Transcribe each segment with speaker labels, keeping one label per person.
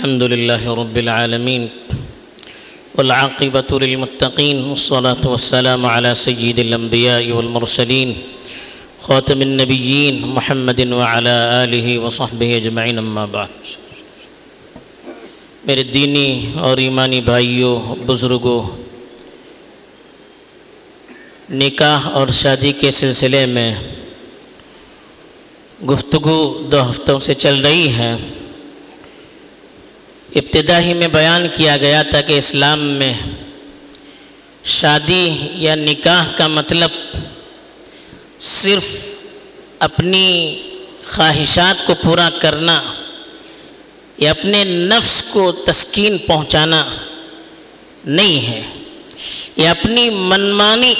Speaker 1: الحمد لله رب العالمين والعاقبة للمتقين والصلاة والسلام على سيد الأنبياء والمرسلين خاتم النبيين محمد وعلى آله وصحبه أجمعين أما بعد. میرے دینی اور ایمانی بھائیوں، بزرگوں، نکاح اور شادی کے سلسلے میں گفتگو دو ہفتوں سے چل رہی ہے۔ ابتدا ہی میں بیان کیا گیا تھا کہ اسلام میں شادی یا نکاح کا مطلب صرف اپنی خواہشات کو پورا کرنا یا اپنے نفس کو تسکین پہنچانا نہیں ہے یا اپنی منمانی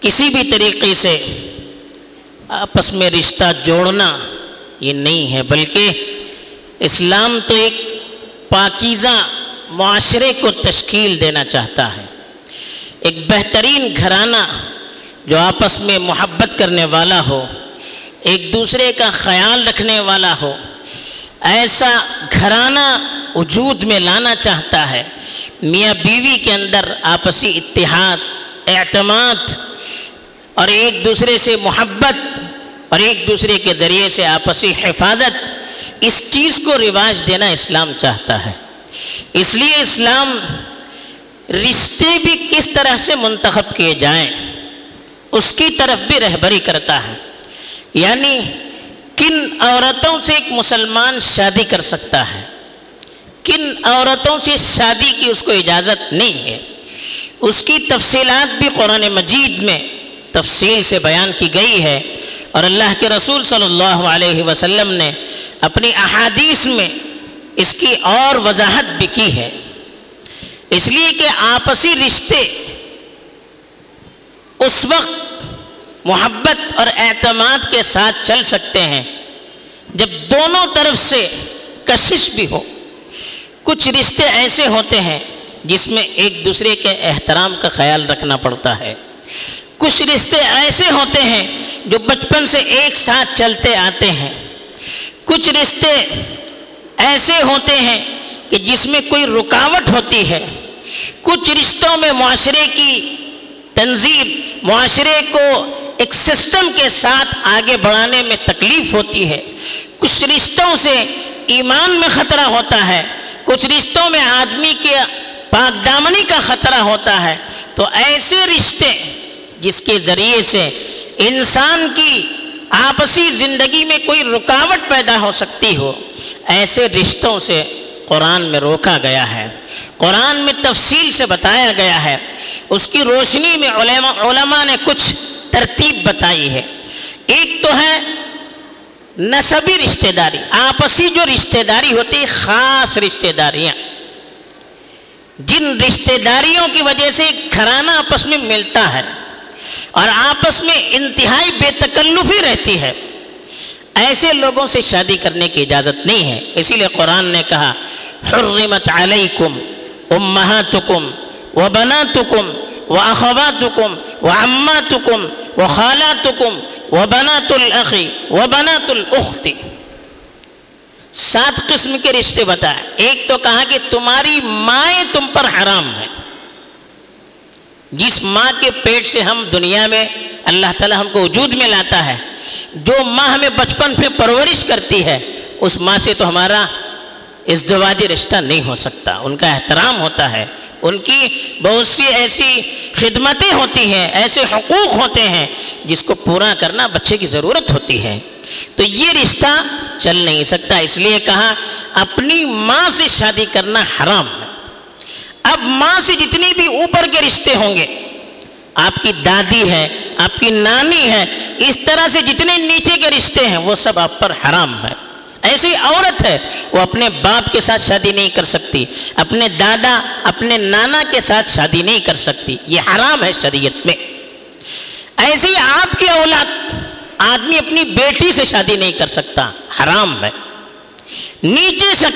Speaker 1: کسی بھی طریقے سے آپس میں رشتہ جوڑنا یہ نہیں ہے، بلکہ اسلام تو ایک پاکیزہ معاشرے کو تشکیل دینا چاہتا ہے۔ ایک بہترین گھرانہ جو آپس میں محبت کرنے والا ہو، ایک دوسرے کا خیال رکھنے والا ہو، ایسا گھرانہ وجود میں لانا چاہتا ہے۔ میاں بیوی کے اندر آپسی اتحاد، اعتماد اور ایک دوسرے سے محبت اور ایک دوسرے کے ذریعے سے آپسی حفاظت اس چیز کو رواج دینا اسلام چاہتا ہے۔ اس لیے اسلام رشتے بھی کس طرح سے منتخب کیے جائیں، اس کی طرف بھی رہبری کرتا ہے۔ یعنی کن عورتوں سے ایک مسلمان شادی کر سکتا ہے؟ کن عورتوں سے شادی کی اس کو اجازت نہیں ہے؟ اس کی تفصیلات بھی قرآن مجید میں تفصیل سے بیان کی گئی ہے اور اللہ کے رسول صلی اللہ علیہ وسلم نے اپنی احادیث میں اس کی اور وضاحت بھی کی ہے۔ اس لیے کہ آپسی رشتے اس وقت محبت اور اعتماد کے ساتھ چل سکتے ہیں جب دونوں طرف سے کشش بھی ہو۔ کچھ رشتے ایسے ہوتے ہیں جس میں ایک دوسرے کے احترام کا خیال رکھنا پڑتا ہے۔ کچھ رشتے ایسے ہوتے ہیں جو بچپن سے ایک ساتھ چلتے آتے ہیں۔ کچھ رشتے ایسے ہوتے ہیں کہ جس میں کوئی رکاوٹ ہوتی ہے۔ کچھ رشتوں میں معاشرے کی تنظیم، معاشرے کو ایک سسٹم کے ساتھ آگے بڑھانے میں تکلیف ہوتی ہے۔ کچھ رشتوں سے ایمان میں خطرہ ہوتا ہے۔ کچھ رشتوں میں آدمی کے پاک دامنی کا خطرہ ہوتا ہے۔ تو ایسے رشتے جس کے ذریعے سے انسان کی آپسی زندگی میں کوئی رکاوٹ پیدا ہو سکتی ہو، ایسے رشتوں سے قرآن میں روکا گیا ہے۔ قرآن میں تفصیل سے بتایا گیا ہے۔ اس کی روشنی میں علماء علماء نے کچھ ترتیب بتائی ہے۔ ایک تو ہے نصبی رشتہ داری۔ آپسی جو رشتہ داری ہوتی ہے خاص رشتہ داریاں۔ جن رشتہ داریوں کی وجہ سے گھرانہ آپس میں ملتا ہے۔ اور آپس میں انتہائی بے تکلفی رہتی ہے۔ ایسے لوگوں سے شادی کرنے کی اجازت نہیں ہے۔ اسی لیے قرآن نے کہا، حرمت علیکم امہاتکم و بناتکم و اخواتکم و و الاخی و بنات الاختی سات قسم کے رشتے بتائے۔ ایک تو کہا کہ تمہاری مائیں تم پر حرام ہے جس ماں کے پیٹ سے ہم دنیا میں اللہ تعالی ہم کو وجود میں لاتا ہے، جو ماں ہمیں بچپن میں پرورش کرتی ہے، اس ماں سے تو ہمارا ازدواجی رشتہ نہیں ہو سکتا، ان کا احترام ہوتا ہے۔ ان کی بہت سی ایسی خدمتیں ہوتی ہیں، ایسے حقوق ہوتے ہیں جس کو پورا کرنا بچے کی ضرورت ہوتی ہے۔ تو یہ رشتہ چل نہیں سکتا، اس لیے کہا، اپنی ماں سے شادی کرنا حرام ہے۔ اب ماں سے جتنی بھی اوپر کے رشتے ہوں گے، آپ کی دادی ہے، آپ کی نانی ہے، اس طرح سے جتنے نیچے کے رشتے ہیں، وہ سب آپ پر حرام ہے۔ ایسی عورت ہے، وہ اپنے باپ کے ساتھ شادی نہیں کر سکتی، اپنے دادا، اپنے نانا کے ساتھ شادی نہیں کر سکتی۔ یہ حرام ہے شریعت میں۔ ایسے ہی آپ کی اولاد، آدمی اپنی بیٹی سے شادی نہیں کر سکتا، حرام ہے۔ نیچے سے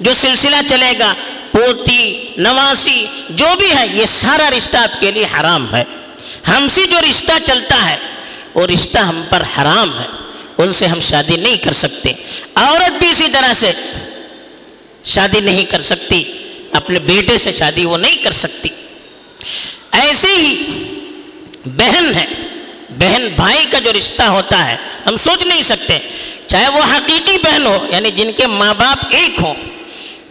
Speaker 1: جو سلسلہ چلے گا پوتی، نواسی، جو بھی ہے یہ سارا رشتہ آپ کے لیے حرام ہے۔ ہم سے جو رشتہ چلتا ہے، وہ رشتہ ہم پر حرام ہے۔ ان سے ہم شادی نہیں کر سکتے۔ عورت بھی اسی طرح سے شادی نہیں کر سکتی۔ اپنے بیٹے سے شادی وہ نہیں کر سکتی۔ ایسے ہی بہن ہے۔ بہن، بھائی کا جو رشتہ ہوتا ہے، ہم سوچ نہیں سکتے۔ چاہے وہ حقیقی بہن ہو یعنی جن کے ماں باپ ایک ہوں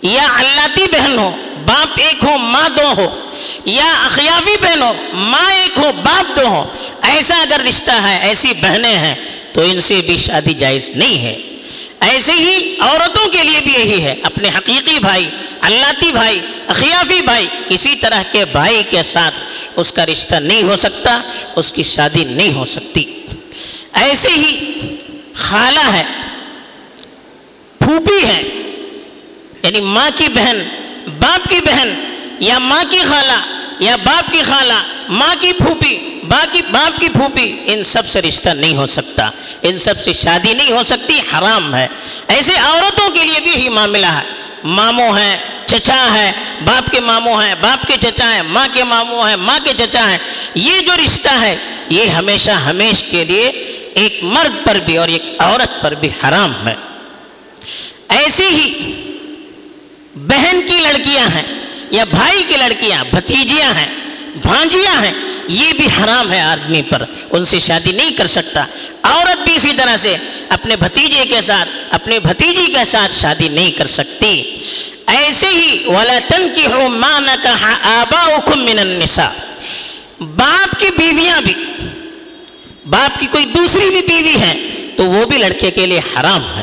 Speaker 1: یا اللہ بہن ہو، باپ ایک ہو، ماں دو ہو، یا اخیافی بہن ہو، ماں ایک ہو، باپ دو ہو، ایسا اگر رشتہ ہے، ایسی بہنیں ہیں، تو ان سے بھی شادی جائز نہیں ہے۔ ایسے ہی عورتوں کے لیے بھی یہی ہے، اپنے حقیقی بھائی اللہ بھائی، اخیافی بھائی، کسی طرح کے بھائی کے ساتھ اس کا رشتہ نہیں ہو سکتا، اس کی شادی نہیں ہو سکتی۔ ایسے ہی خالہ ہے، پھوپھی ہے یعنی ماں کی بہن، باپ کی بہن، یا ماں کی خالہ، یا باپ کی خالہ، ماں کی پھوپھی باقی باپ کی پھوپھی، ان سب سے رشتہ نہیں ہو سکتا۔ ان سب سے شادی نہیں ہو سکتی، حرام ہے۔ ایسے عورتوں کے لیے بھی یہی معاملہ ہے۔ ماموں ہیں، چچا ہے باپ کے ماموں ہیں، باپ کے چچا ہیں، ماں کے ماموں ہیں، ماں کے چچا ہیں۔ یہ جو رشتہ ہے، یہ ہمیشہ ہمیش کے لیے ایک مرد پر بھی اور ایک عورت پر بھی حرام ہے۔ ایسے ہی بہن کی لڑکیاں ہیں یا بھائی کی لڑکیاں، بھتیجیاں ہیں، بھانجیاں ہیں، یہ بھی حرام ہے آدمی پر، ان سے شادی نہیں کر سکتا۔ عورت بھی اسی طرح سے اپنے بھتیجے کے ساتھ، اپنے بھتیجی کے ساتھ شادی نہیں کر سکتی۔ ایسے ہی ولا تن کی ہو ماں نہ کہا آبا من النساء۔ باپ کی بیویاں بھی، باپ کی کوئی دوسری بھی بیوی ہے تو وہ بھی لڑکے کے لیے حرام ہے۔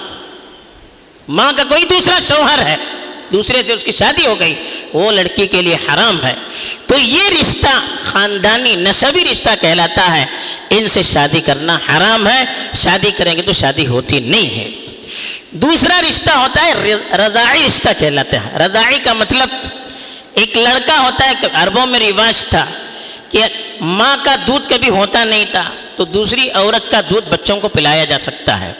Speaker 1: ماں کا کوئی دوسرا شوہر ہے دوسرے سے اس کی شادی ہو گئی، وہ لڑکی کے لیے حرام ہے۔ تو یہ رشتہ خاندانی نصبی رشتہ کہلاتا ہے۔ ان سے شادی کرنا حرام ہے، شادی کریں گے تو شادی ہوتی نہیں ہے۔ دوسرا رشتہ ہوتا ہے رضائی رشتہ کہلاتا ہے رضائی کا مطلب ایک لڑکا ہوتا ہے کہ عربوں میں رواج تھا کہ ماں کا دودھ کبھی ہوتا نہیں تھا تو دوسری عورت کا دودھ بچوں کو پلایا جا سکتا ہے۔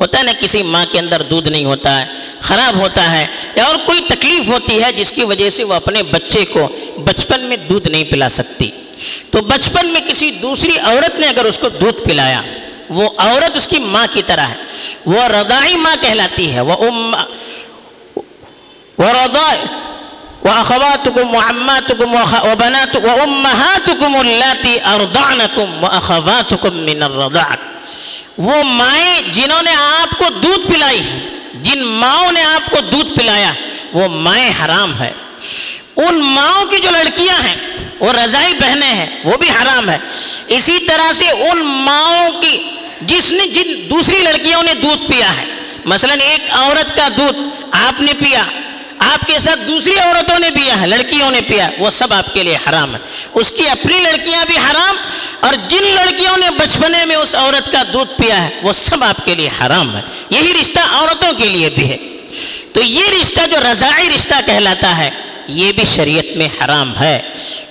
Speaker 1: ہوتا ہے نا، کسی ماں کے اندر دودھ نہیں ہوتا ہے، خراب ہوتا ہے، یا اور کوئی تکلیف ہوتی ہے جس کی وجہ سے وہ اپنے بچے کو بچپن میں دودھ نہیں پلا سکتی۔ تو بچپن میں کسی دوسری عورت نے اگر اس کو دودھ پلایا، وہ عورت اس کی ماں کی طرح ہے۔ وہ رضائی ماں کہلاتی ہے، وہ ام، وہ رضائی وأخواتكم وعماتكم وبنات وأمهاتكم اللاتي أرضعنكم وأخواتكم من الرضاعة وہ مائیں جنہوں نے آپ کو دودھ پلائی جن ماؤں نے آپ کو دودھ پلایا، وہ مائیں حرام ہے۔ ان ماؤں کی جو لڑکیاں ہیں، وہ رضائی بہنیں ہیں، وہ بھی حرام ہے۔ اسی طرح سے ان ماؤں کی جس نے جن دوسری لڑکیوں نے دودھ پیا ہے، مثلا ایک عورت کا دودھ آپ نے پیا آپ کے ساتھ دوسری عورتوں نے پیا ہے، لڑکیوں نے پیا وہ سب آپ کے لیے حرام ہے۔ اس کی اپنی لڑکیاں بھی حرام اور جن لڑکیوں نے بچپنے میں اس عورت کا دودھ پیا ہے، وہ سب آپ کے لیے حرام ہے۔ یہی رشتہ عورتوں کے لیے بھی ہے۔ تو یہ رشتہ جو رضائی رشتہ کہلاتا ہے، یہ بھی شریعت میں حرام ہے۔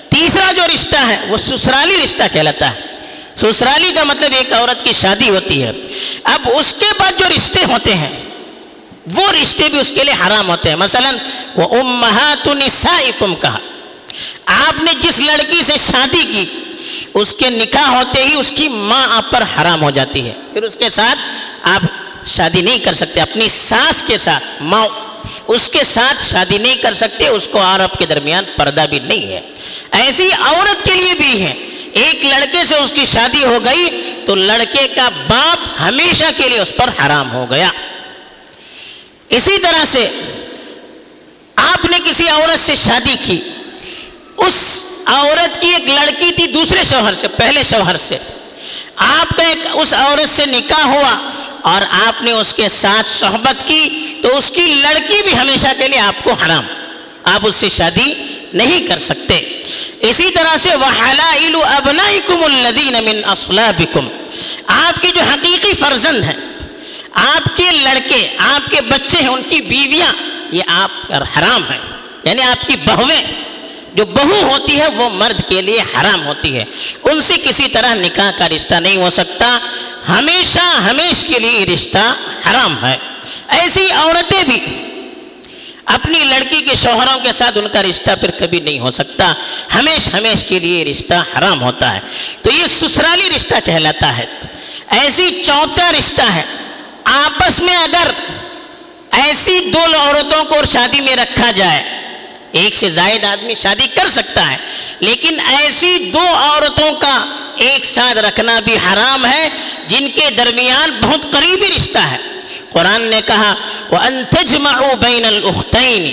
Speaker 1: تیسرا جو رشتہ ہے، وہ سسرالی رشتہ کہلاتا ہے۔ سسرالی کا مطلب ایک عورت کی شادی ہوتی ہے۔ اب اس کے بعد جو رشتے ہوتے ہیں وہ رشتے بھی اس کے لیے حرام ہوتے ہیں۔ مثلا، وہ امہات نسائکم کہا۔ آپ نے جس لڑکی سے شادی کی، اس کے نکاح ہوتے ہی اس کی ماں آپ پر حرام ہو جاتی ہے۔ پھر اس کے ساتھ آپ شادی نہیں کر سکتے، اپنی ساس کے ساتھ، ماں اس کے ساتھ شادی نہیں کر سکتے، اس کو اور آپ کے درمیان پردہ بھی نہیں ہے۔ ایسی عورت کے لیے بھی ہے۔ ایک لڑکے سے اس کی شادی ہو گئی تو لڑکے کا باپ ہمیشہ کے لیے اس پر حرام ہو گیا۔ اسی طرح سے آپ نے کسی عورت سے شادی کی، اس عورت کی ایک لڑکی تھی دوسرے شوہر سے، پہلے شوہر سے۔ آپ کا ایک اس عورت سے نکاح ہوا اور آپ نے اس کے ساتھ صحبت کی، تو اس کی لڑکی بھی ہمیشہ کے لیے آپ کو حرام۔ آپ اس سے شادی نہیں کر سکتے۔ اسی طرح سے وَحَلَائِلُ أَبْنَائِكُمُ الَّذِينَ مِنْ أَصْلَابِكُمْ۔ آپ کی جو حقیقی فرزند ہیں آپ کے لڑکے، آپ کے بچے ہیں، ان کی بیویاں، یہ آپ پر حرام ہیں یعنی آپ کی بہویں، جو بہو ہوتی ہے، وہ مرد کے لیے حرام ہوتی ہے۔ ان سے کسی طرح نکاح کا رشتہ نہیں ہو سکتا۔ ہمیشہ، ہمیش کے لیے رشتہ حرام ہے۔ ایسی عورتیں بھی اپنی لڑکی کے شوہروں کے ساتھ ان کا رشتہ پھر کبھی نہیں ہو سکتا۔ ہمیش ہمیش کے لیے رشتہ حرام ہوتا ہے۔ تو یہ سسرالی رشتہ کہلاتا ہے۔ ایسی چوتھا رشتہ ہے۔ آپس میں اگر ایسی دو عورتوں کو اور شادی میں رکھا جائے، ایک سے زائد آدمی شادی کر سکتا ہے، لیکن ایسی دو عورتوں کا ایک ساتھ رکھنا بھی حرام ہے، جن کے درمیان بہت قریبی رشتہ ہے۔ قرآن نے کہا، وَأَن تَجْمَعُوا بَيْنَ الْأُخْتَيْنِ۔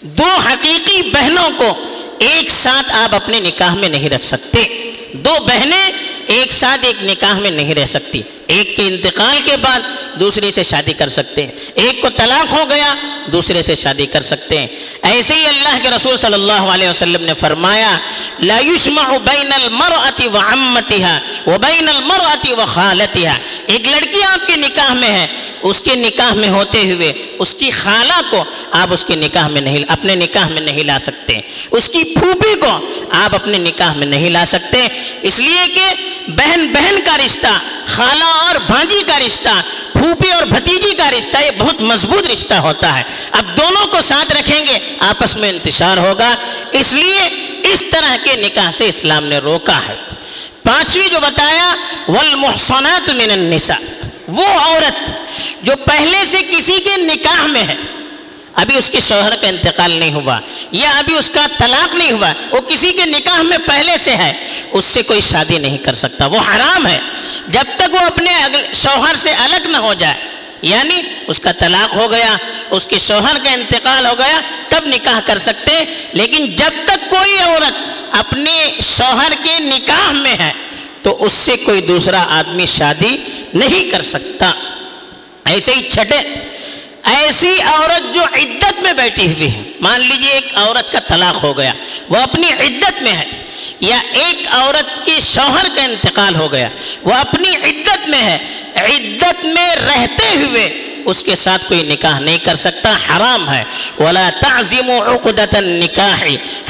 Speaker 1: دو حقیقی بہنوں کو ایک ساتھ آپ اپنے نکاح میں نہیں رکھ سکتے۔ دو بہنیں ایک ساتھ ایک نکاح میں نہیں رہ سکتی۔ ایک کے انتقال کے بعد دوسرے سے شادی کر سکتے ہیں۔ ایک کو طلاق ہو گیا، دوسرے سے شادی کر سکتے ہیں۔ ایسے ہی اللہ کے رسول صلی اللہ علیہ وسلم نے فرمایا، لا يشمع بین المرأة وعمتها وبین المرأة وخالتها ایک لڑکی آپ کے نکاح میں ہے، اس کے نکاح میں ہوتے ہوئے اس کی خالہ کو آپ اس کے نکاح میں نہیں، اپنے نکاح میں نہیں لا سکتے۔ اس کی پھوپھی کو آپ اپنے نکاح میں نہیں لا سکتے۔ اس لیے کہ بہن بہن کا رشتہ، خالہ اور بھانجی کا رشتہ، پھوپھی اور بھتیجی کا رشتہ، یہ بہت مضبوط رشتہ ہوتا ہے۔ اب دونوں کو ساتھ رکھیں گے، آپس میں انتشار ہوگا۔ اس لیے اس طرح کے نکاح سے اسلام نے روکا ہے۔ پانچویں جو بتایا، والمحصنات من النساء۔ وہ عورت جو پہلے سے کسی کے نکاح میں ہے ابھی اس کے شوہر کا انتقال نہیں ہوا، یا ابھی اس کا طلاق نہیں ہوا، وہ کسی کے نکاح میں پہلے سے ہے، اس سے کوئی شادی نہیں کر سکتا، وہ حرام ہے۔ جب تک وہ اپنے شوہر سے الگ نہ ہو جائے یعنی اس کا طلاق ہو گیا، اس کے شوہر کا انتقال ہو گیا، تب نکاح کر سکتے، لیکن جب تک کوئی عورت اپنے شوہر کے نکاح میں ہے، تو اس سے کوئی دوسرا آدمی شادی نہیں کر سکتا۔ ایسے ہی چھٹے ایسی عورت جو عدت میں بیٹھی ہوئی ہے، مان لیجیے ایک عورت کا طلاق ہو گیا، وہ اپنی عدت میں ہے، یا ایک عورت کے شوہر کا انتقال ہو گیا، وہ اپنی عدت میں ہے، عدت میں رہتے ہوئے اس کے ساتھ کوئی نکاح نہیں کر سکتا، حرام ہے۔ ولا تعظیم عقدت النکاح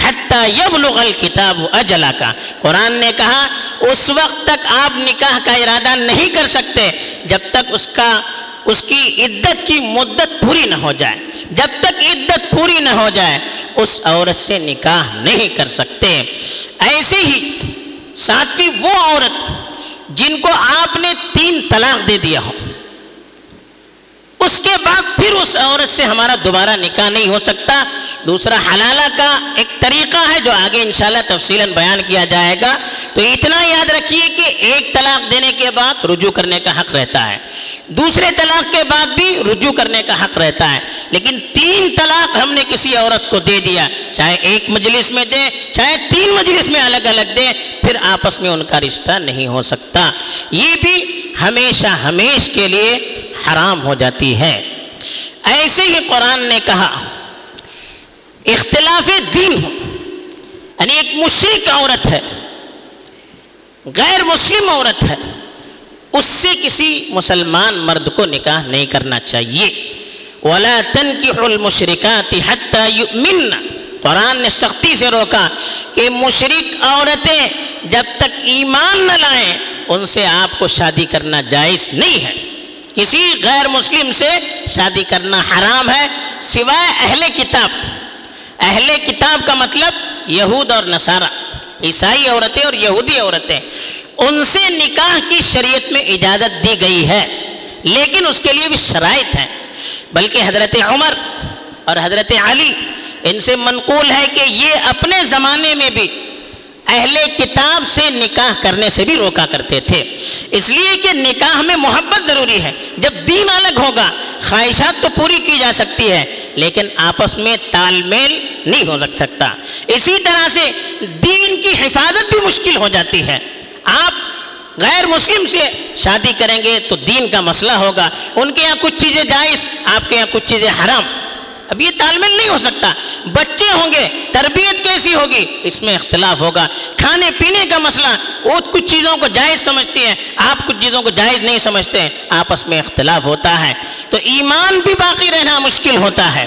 Speaker 1: حتى يبلغ الكتاب اجلا کا قرآن نے کہا، اس وقت تک آپ نکاح کا ارادہ نہیں کر سکتے، جب تک اس کا اس کی عدت کی مدت پوری نہ ہو جائے۔ جب تک عدت پوری نہ ہو جائے، اس عورت سے نکاح نہیں کر سکتے۔ ایسے ہی ساتویں وہ عورت جن کو آپ نے تین طلاق دے دیا ہو۔ اس کے بعد پھر اس عورت سے ہمارا دوبارہ نکاح نہیں ہو سکتا۔ دوسرا حلالہ کا ایک طریقہ ہے جو آگے انشاءاللہ تفصیلاً بیان کیا جائے گا۔ تو اتنا یاد رکھیے کہ ایک طلاق دینے کے بعد رجوع کرنے کا حق رہتا ہے۔ دوسرے طلاق کے بعد بھی رجوع کرنے کا حق رہتا ہے۔ لیکن تین طلاق ہم نے کسی عورت کو دے دیا۔ چاہے ایک مجلس میں دے، چاہے تین مجلس میں الگ الگ دے، پھر آپس میں ان کا رشتہ نہیں ہو سکتا۔ یہ بھی ہمیشہ ہمیش کے لیے حرام ہو جاتی ہے۔ ایسے ہی قرآن نے کہا، اختلاف دین ہو یعنی ایک مشرق عورت ہے، غیر مسلم عورت ہے، اس سے کسی مسلمان مرد کو نکاح نہیں کرنا چاہیے۔ ولا تنكحوا المشركات حتى يؤمن۔ قرآن نے سختی سے روکا کہ مشرق عورتیں جب تک ایمان نہ لائیں، ان سے آپ کو شادی کرنا جائز نہیں ہے۔ کسی غیر مسلم سے شادی کرنا حرام ہے، سوائے اہل کتاب۔ اہل کتاب کا مطلب یہود اور نصارہ، عیسائی عورتیں اور یہودی عورتیں۔ ان سے نکاح کی شریعت میں اجازت دی گئی ہے، لیکن اس کے لیے بھی شرائط ہیں۔ بلکہ حضرت عمر اور حضرت علی ان سے منقول ہے کہ یہ اپنے زمانے میں بھی اہل کتاب سے نکاح کرنے سے بھی روکا کرتے تھے۔ اس لیے کہ نکاح میں محبت ضروری ہے۔ جب دین الگ ہوگا، خواہشات تو پوری کی جا سکتی ہے، لیکن آپس میں تال میل نہیں ہو سکتا۔ اسی طرح سے دین کی حفاظت بھی مشکل ہو جاتی ہے۔ آپ غیر مسلم سے شادی کریں گے تو دین کا مسئلہ ہوگا۔ ان کے یہاں کچھ چیزیں جائز، آپ کے یہاں کچھ چیزیں حرام۔ اب یہ تال میل نہیں ہو سکتا۔ بچے ہوں گے، تربیت کیسی ہوگی؟ اس میں اختلاف ہوگا۔ کھانے پینے کا مسئلہ، وہ کچھ چیزوں کو جائز سمجھتی ہیں، آپ کچھ چیزوں کو جائز نہیں سمجھتے ہیں۔ آپس میں اختلاف ہوتا ہے۔ تو ایمان بھی باقی رہنا مشکل ہوتا ہے۔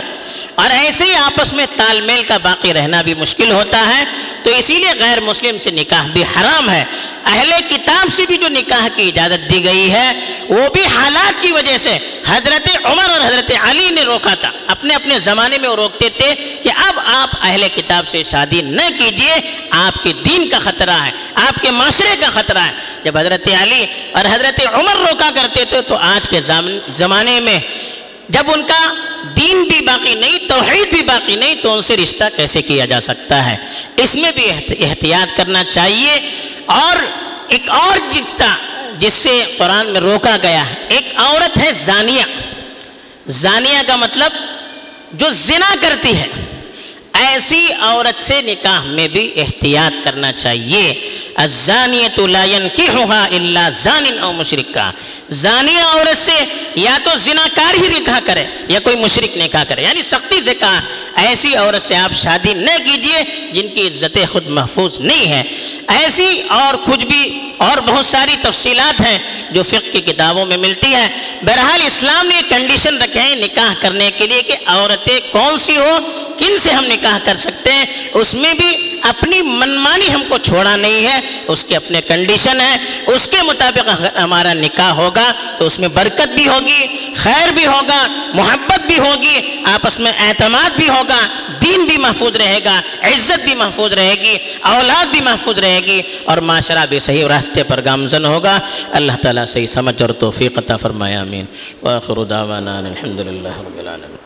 Speaker 1: اور ایسے ہی آپس میں تال میل کا باقی رہنا بھی مشکل ہوتا ہے۔ تو اسی لیے غیر مسلم سے نکاح بھی حرام ہے۔ اہل کتاب سے بھی جو نکاح کی اجازت دی گئی ہے، وہ بھی حالات کی وجہ سے حضرت عمر اور حضرت علی نے روکا تھا۔ اپنے اپنے زمانے میں وہ روکتے تھے کہ اب آپ اہل کتاب سے شادی نہ کیجیے، آپ کے دین کا خطرہ ہے، آپ کے معاشرے کا خطرہ ہے۔ جب حضرت علی اور حضرت عمر روکا کرتے تھے تو آج کے زمانے میں جب ان کا دین بھی باقی نہیں، توحید بھی باقی نہیں، تو ان سے رشتہ کیسے کیا جا سکتا ہے؟ اس میں بھی احتیاط کرنا چاہیے۔ اور ایک اور رشتہ جس سے قرآن میں روکا گیا ہے، ایک عورت ہے زانیہ۔ زانیہ کا مطلب جو زنا کرتی ہے۔ ایسی عورت سے نکاح میں بھی احتیاط کرنا چاہیے۔ الزانیت لا ينکحها الا زان او مشرکہ زانیہ عورت سے یا تو زناکار ہی نکاح کرے یا کوئی مشرک نکاح کرے۔ یعنی سختی سے کہا ایسی عورت سے آپ شادی نہ کیجیے جن کی عزت خود محفوظ نہیں ہے ایسی اور کچھ بھی اور بہت ساری تفصیلات ہیں جو فقہ کی کتابوں میں ملتی ہے بہرحال اسلام نے کنڈیشن رکھے ہیں نکاح کرنے کے لیے کہ عورتیں کون سی ہو کن سے ہم نکاح کر سکتے ہیں۔ اس میں بھی اپنی منمانی ہم کو چھوڑا نہیں ہے، اس کے اپنے کنڈیشن ہے اس کے مطابق ہمارا نکاح ہوگا تو اس میں برکت بھی ہوگی، خیر بھی ہوگا، محبت بھی ہوگی، آپس میں اعتماد بھی ہوگا۔ دین بھی محفوظ رہے گا، عزت بھی محفوظ رہے گی، اولاد بھی محفوظ رہے گی، اور معاشرہ بھی صحیح راستے پر گامزن ہوگا۔ اللہ تعالیٰ صحیح سمجھ اور توفیق عطا فرمایا امین واخر دعوانا الحمدللہ رب العالمین۔